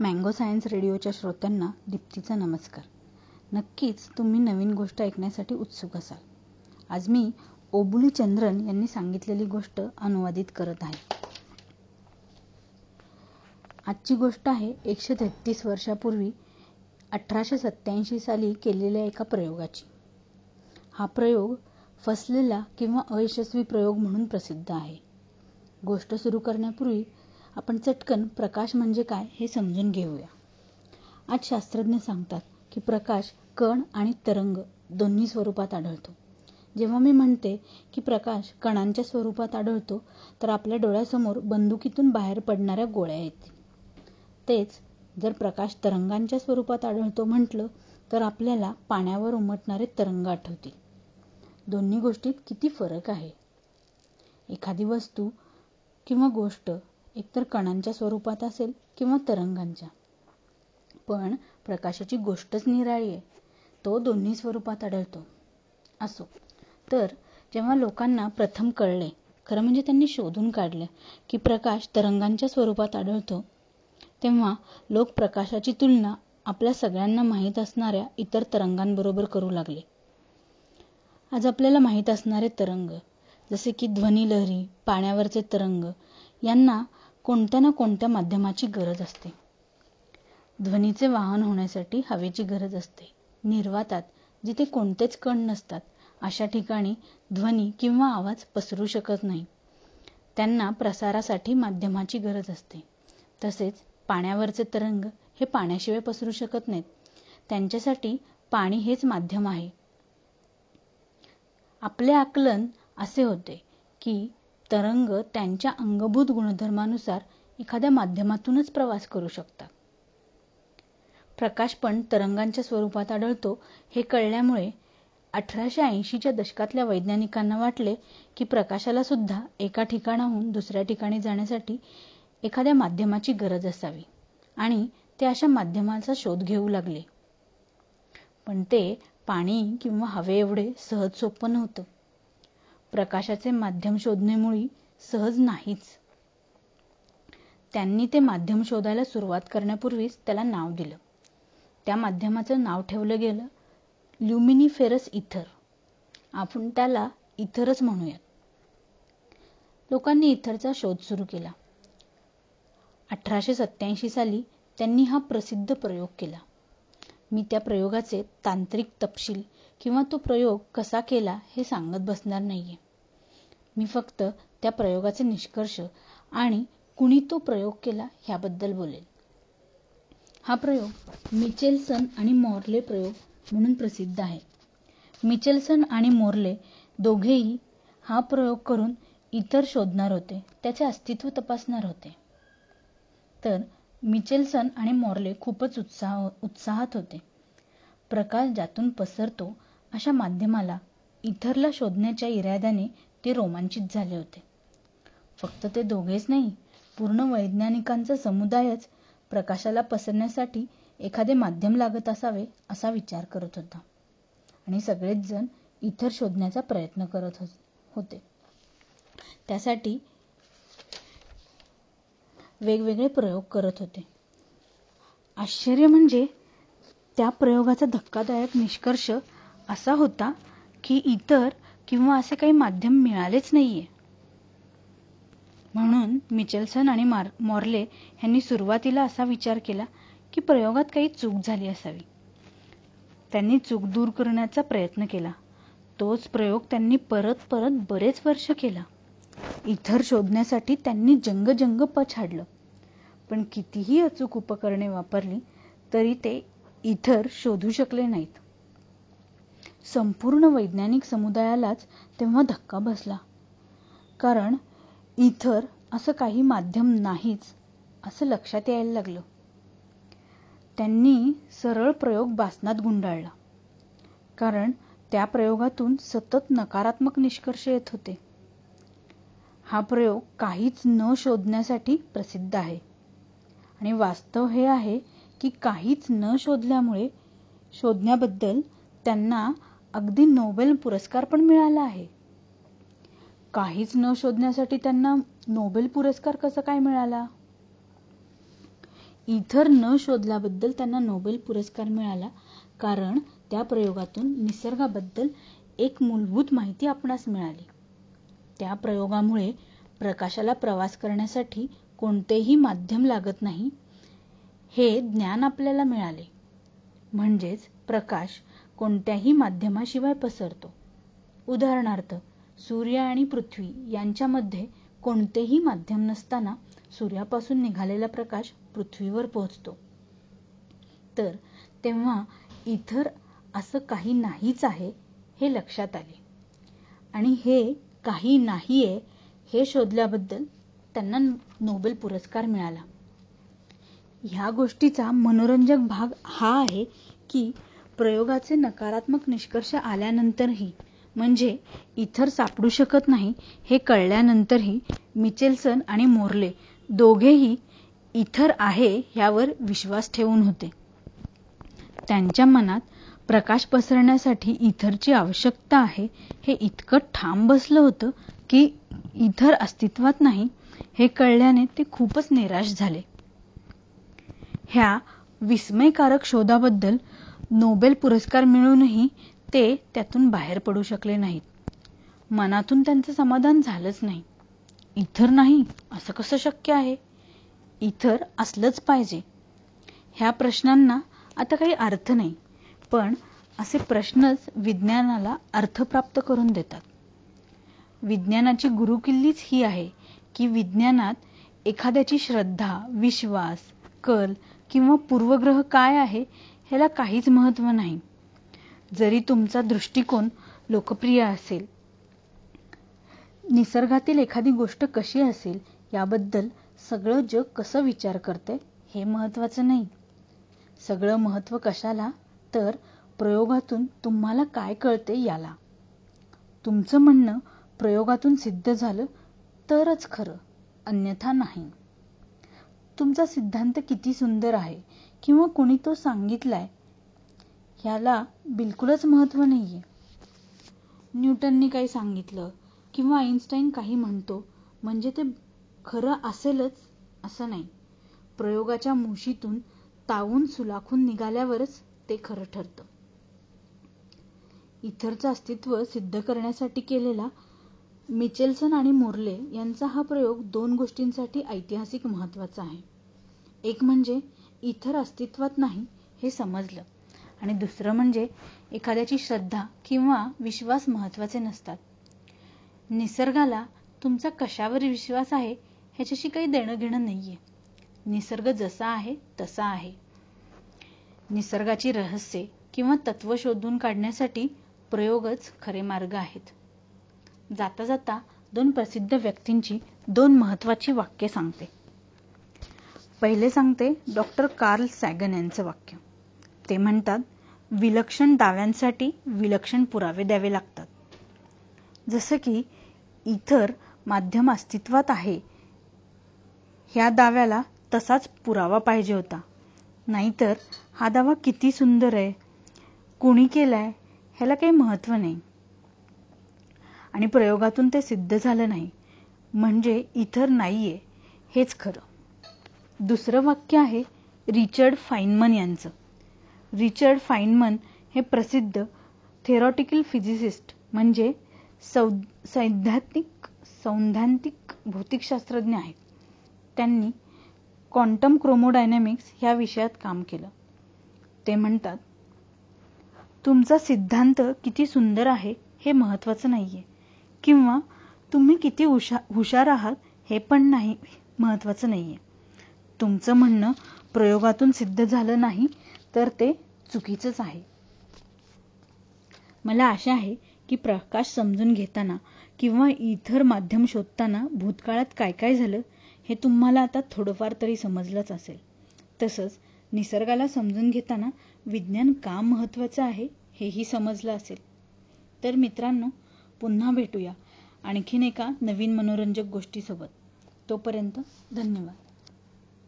Mango science रेडिओच्या श्रोत्यांना दीप्तीचा नमस्कार. नक्कीच तुम्ही नवीन गोष्ट ऐकण्यासाठी उत्सुक असाल. आज मी ओबुली चंद्रन यांनी सांगितलेली गोष्ट अनुवादित करत आहे. आजची गोष्ट आहे एकशे तेहतीस वर्षापूर्वी अठराशे सत्याऐंशी साली केलेल्या एका प्रयोगाची. हा प्रयोग फसलेला किंवा अयशस्वी प्रयोग म्हणून प्रसिद्ध आहे. गोष्ट सुरू करण्यापूर्वी आपण चटकन प्रकाश म्हणजे काय हे समजून घेऊया. आज शास्त्रज्ञ सांगतात की प्रकाश कण आणि तरंग दोन्ही स्वरूपात आढळतो. जेव्हा मी म्हणते की प्रकाश कणांच्या स्वरूपात आढळतो तर आपल्या डोळ्यासमोर बंदुकीतून बाहेर पडणाऱ्या गोळ्या येतील. तेच जर प्रकाश तरंगांच्या स्वरूपात आढळतो म्हटलं तर आपल्याला पाण्यावर उमटणारे तरंग आठवतील. दोन्ही गोष्टीत किती फरक आहे? एखादी वस्तू किंवा गोष्ट एकतर कणांच्या स्वरूपात असेल किंवा तरंगांच्या. पण प्रकाशाची गोष्टच निराळी आहे. तो दोन्ही स्वरूपात आढळतो. असो. तर जेव्हा लोकांना प्रथम कळले खरं म्हणजे त्यांनी शोधून काढले की प्रकाश तरंगांच्या स्वरूपात आढळतो तेव्हा लोक प्रकाशाची तुलना आपल्या सगळ्यांना माहीत असणाऱ्या इतर तरंगांबरोबर करू लागले. आज आपल्याला माहीत असणारे तरंग जसे की ध्वनिलहरी पाण्यावरचे तरंग यांना कोणत्या ना कोणत्या माध्यमाची गरज असते. ध्वनीचे वाहन होण्यासाठी हवेची गरज असते. निर्वातात जिथे कोणतेच कण नसतात अशा ठिकाणी ध्वनी किंवा आवाज पसरू शकत नाही. त्यांना प्रसारासाठी माध्यमाची गरज असते. तसेच पाण्यावरचे तरंग हे पाण्याशिवाय पसरू शकत नाहीत. त्यांच्यासाठी पाणी हेच माध्यम आहे. आपले आकलन असे होते की तरंग त्यांच्या अंगभूत गुणधर्मानुसार एखाद्या माध्यमातूनच प्रवास करू शकतात. प्रकाश पण तरंगांच्या स्वरूपात आढळतो हे कळल्यामुळे अठराशे ऐंशीच्या दशकातल्या वैज्ञानिकांना वाटले की प्रकाशाला सुद्धा एका ठिकाणाहून दुसऱ्या ठिकाणी जाण्यासाठी एखाद्या माध्यमाची गरज असावी आणि ते अशा माध्यमाचा शोध घेऊ लागले. पण ते पाणी किंवा हवे एवढे सहज सोपं नव्हतं. प्रकाशाचे माध्यम शोधणे सहज नाहीच. त्यांनी ते माध्यम शोधायला सुरुवात करण्यापूर्वीच त्याला नाव दिलं. त्या माध्यमाचं नाव ठेवलं गेलं ल्युमिनिफेरस इथर. आपण त्याला इथरच म्हणूयात. लोकांनी इथरचा शोध सुरू केला. अठराशे सत्याऐंशी साली त्यांनी हा प्रसिद्ध प्रयोग केला. मी त्या प्रयोगाचे तांत्रिक तपशील किंवा तो प्रयोग कसा केला हे सांगत बसणार नाहीये. मी फक्त त्या प्रयोगाचे निष्कर्ष आणि कुणी तो प्रयोग केला ह्याबद्दल बोलेन. हा प्रयोग मिचेल्सन आणि मॉर्ले प्रयोग म्हणून प्रसिद्ध आहे. मिचेल्सन आणि मोर्ले दोघेही हा प्रयोग करून इतर शोधणार होते त्याचे अस्तित्व तपासणार होते. तर मिचेल्सन आणि मॉर्ले खूपच उत्साह उत्साहात होते. प्रकाश ज्यातून पसरतो अशा माध्यमाला इथरला शोधण्याच्या इराद्याने ते रोमांचित झाले होते. फक्त ते दोघेच नाही पूर्ण वैज्ञानिकांचा समुदायच प्रकाशाला पसरण्यासाठी एखादे माध्यम लागत असावे असा विचार करत होता. आणि सगळेच जण इथर शोधण्याचा प्रयत्न करत होते त्यासाठी वेगवेगळे प्रयोग करत होते. आश्चर्य म्हणजे त्या प्रयोगाचा धक्कादायक निष्कर्ष असा होता की इतर किंवा असे काही माध्यम मिळालेच नाहीये. म्हणून मिचेल्सन आणि मॉर्ले यांनी सुरुवातीला असा विचार केला की प्रयोगात काही चूक झाली असावी. त्यांनी चूक दूर करण्याचा प्रयत्न केला. तोच प्रयोग त्यांनी परत परत बरेच वर्ष केला. इथर शोधण्यासाठी त्यांनी जंगजंग पछाडलं पण कितीही अचूक उपकरणे वापरली तरी ते इथर शोधू शकले नाहीत. संपूर्ण वैज्ञानिक समुदायालाच तेव्हा धक्का बसला. कारण इथर असं काही माध्यम नाहीच असं लक्षात यायला लागलं. त्यांनी सरळ प्रयोग बासनात गुंडाळला. कारण त्या प्रयोगातून सतत नकारात्मक निष्कर्ष येत होते. हा प्रयोग काहीच न शोधण्यासाठी प्रसिद्ध आहे. आणि वास्तव हे आहे की काहीच न शोधल्यामुळे शोधण्याबद्दल त्यांना अगदी नोबेल पुरस्कार पण मिळाला आहे. काहीच न शोधण्यासाठी त्यांना नोबेल पुरस्कार कसा काय मिळाला? इथर न शोधल्याबद्दल त्यांना नोबेल पुरस्कार मिळाला कारण त्या प्रयोगातून निसर्गाबद्दल एक मूलभूत माहिती आपणास मिळाली. त्या प्रयोगामुळे प्रकाशाला प्रवास करण्यासाठी कोणतेही माध्यम लागत नाही. हे ज्ञान आपल्याला मिळाले. म्हणजेच प्रकाश कोणत्याही माध्यमाशिवाय पसरतो. उदाहरणार्थ सूर्य आणि पृथ्वी यांच्यामध्ये कोणतेही माध्यम नसताना सूर्यापासून निघालेला प्रकाश पृथ्वीवर पोहोचतो. तर तेव्हा इथर असं काही नाहीच आहे हे लक्षात आले. आणि हे काही नाहीये हे शोधल्याबद्दल त्यांना नोबेल पुरस्कार मिळाला. ह्या गोष्टीचा मनोरंजक भाग हा आहे की प्रयोगाचे नकारात्मक निष्कर्ष आल्यानंतरही म्हणजे इथर सापडू शकत नाही हे कळल्यानंतरही मिचेल्सन आणि मोर्ले दोघेही इथर आहे ह्यावर विश्वास ठेवून होते. त्यांच्या मनात प्रकाश पसरण्यासाठी इथरची आवश्यकता आहे हे इतकं ठाम बसलं होतं की इथर अस्तित्वात नाही हे कळल्याने ते खूपच निराश झाले. ह्या विस्मयकारक शोधाबद्दल नोबेल पुरस्कार मिळूनही ते त्यातून बाहेर पडू शकले नाहीत. मनातून त्यांचं समाधान झालंच नाही. इथर नाही असं कसं शक्य आहे? इथर असलंच पाहिजे. ह्या प्रश्नांना आता काही अर्थ नाही. पण असे प्रश्नच विज्ञानाला अर्थ प्राप्त करून देतात. विज्ञानाची गुरुकिल्लीच ही आहे की विज्ञानात एखाद्याची श्रद्धा विश्वास कल किंवा पूर्वग्रह काय आहे ह्याला काहीच महत्त्व नाही. जरी तुमचा दृष्टिकोन लोकप्रिय असेल निसर्गातील एखादी गोष्ट कशी असेल याबद्दल सगळं जग कसं विचार करते हे महत्वाचं नाही. सगळं महत्त्व कशाला? तर प्रयोगातून तुम्हाला काय कळते याला? तुमचं म्हणणं प्रयोगातून सिद्ध झालं तरच खरं अन्यथा नाही. तुमचा सिद्धांत किती सुंदर आहे किंवा कुणी तो सांगितलाय ह्याला बिलकुलच महत्त्व नाहीये. न्यूटननी काही सांगितलं किंवा आईन्स्टाईन काही म्हणतो म्हणजे ते खरं असेलच असं नाही. प्रयोगाच्या मुशीतून तावून सुलाखून निघाल्यावरच ते खरं ठरतं. इथरचं अस्तित्व सिद्ध करण्यासाठी केलेला मिचेल्सन आणि मोर्ले यांचा हा प्रयोग दोन गोष्टींसाठी ऐतिहासिक महत्त्वाचा आहे. एक म्हणजे इथर अस्तित्वात नाही हे समजलं आणि दुसरं म्हणजे एखाद्याची श्रद्धा किंवा विश्वास महत्त्वाचे नसतात. निसर्गाला तुमचा कशावर विश्वास आहे ह्याच्याशी काही देणं घेणं नाहीये. निसर्ग जसा आहे तसा आहे. निसर्गाची रहस्ये किंवा तत्व शोधून काढण्यासाठी प्रयोगच खरे मार्ग आहेत. जाता जाता दोन प्रसिद्ध व्यक्तींची दोन महत्वाची वाक्य सांगते. पहिले सांगते डॉक्टर कार्ल सॅगन यांचं वाक्य. ते म्हणतात विलक्षण दाव्यांसाठी विलक्षण पुरावे द्यावे लागतात. जसं की इतर माध्यम अस्तित्वात आहे. ह्या दाव्याला तसाच पुरावा पाहिजे होता. नाहीतर हा दावा किती सुंदर आहे. कुणी केलाय ह्याला काही महत्त्व नाही. आणि प्रयोगातून ते सिद्ध झालं नाही. म्हणजे इथर नाहीये हेच खरं. दुसरं वाक्य आहे रिचर्ड फाईनमन यांचं. रिचर्ड फाईनमन हे प्रसिद्ध थेरॉटिकल फिजिसिस्ट म्हणजे सौ सैद्धांतिक सैद्धांतिक भौतिकशास्त्रज्ञ आहेत. त्यांनी क्वांटम क्रोमोडायनॅमिक्स ह्या विषयात काम केलं. ते म्हणतात तुमचा सिद्धांत किती सुंदर आहे हे महत्वाचं नाहीये. किंवा तुम्ही किती हुशार आहात हे पण नाही महत्वाचं नाहीये. तुमचं म्हणणं प्रयोगातून सिद्ध झालं नाही तर ते चुकीचंच आहे. मला आशा आहे की प्रकाश समजून घेताना किंवा इतर माध्यम शोधताना भूतकाळात काय काय झालं हे तुम्हाला आता थोडंफार तरी समजलंच असेल. तसंच निसर्गाला समजून घेताना विज्ञान का महत्वाचं आहे हेही समजलं असेल. तर मित्रांनो पुन्हा भेटूया आणखीन एका नवीन मनोरंजक गोष्टीसोबत. तोपर्यंत धन्यवाद.